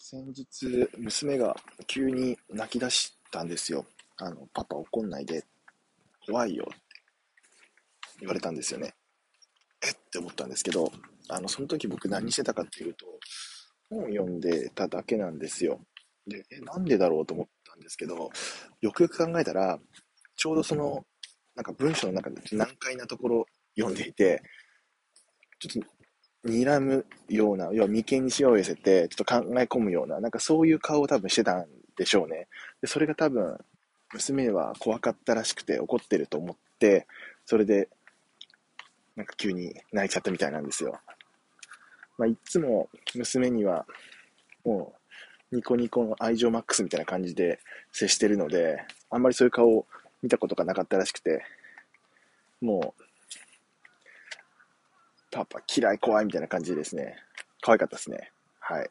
先日、娘が急に泣き出したんですよ。あの、パパ怒んないで。怖いよって言われたんですよね。えっ？て思ったんですけど、あの、その時僕何してたかっていうと、本読んでただけなんですよ。で、え、なんでだろうと思ったんですけど、よくよく考えたら、ちょうどその、なんか文章の中で難解なところ読んでいて、ちょっと睨むような、要は眉間にしわを寄せて、ちょっと考え込むような、なんかそういう顔を多分してたんでしょうね。で、それが多分、娘は怖かったらしくて怒ってると思って、それで、なんか急に泣いちゃったみたいなんですよ。まあ、いつも娘には、もう、ニコニコの愛情マックスみたいな感じで接してるので、あんまりそういう顔を見たことがなかったらしくて、もう、パパ嫌い怖いみたいな感じですね、可愛かったですね。はい。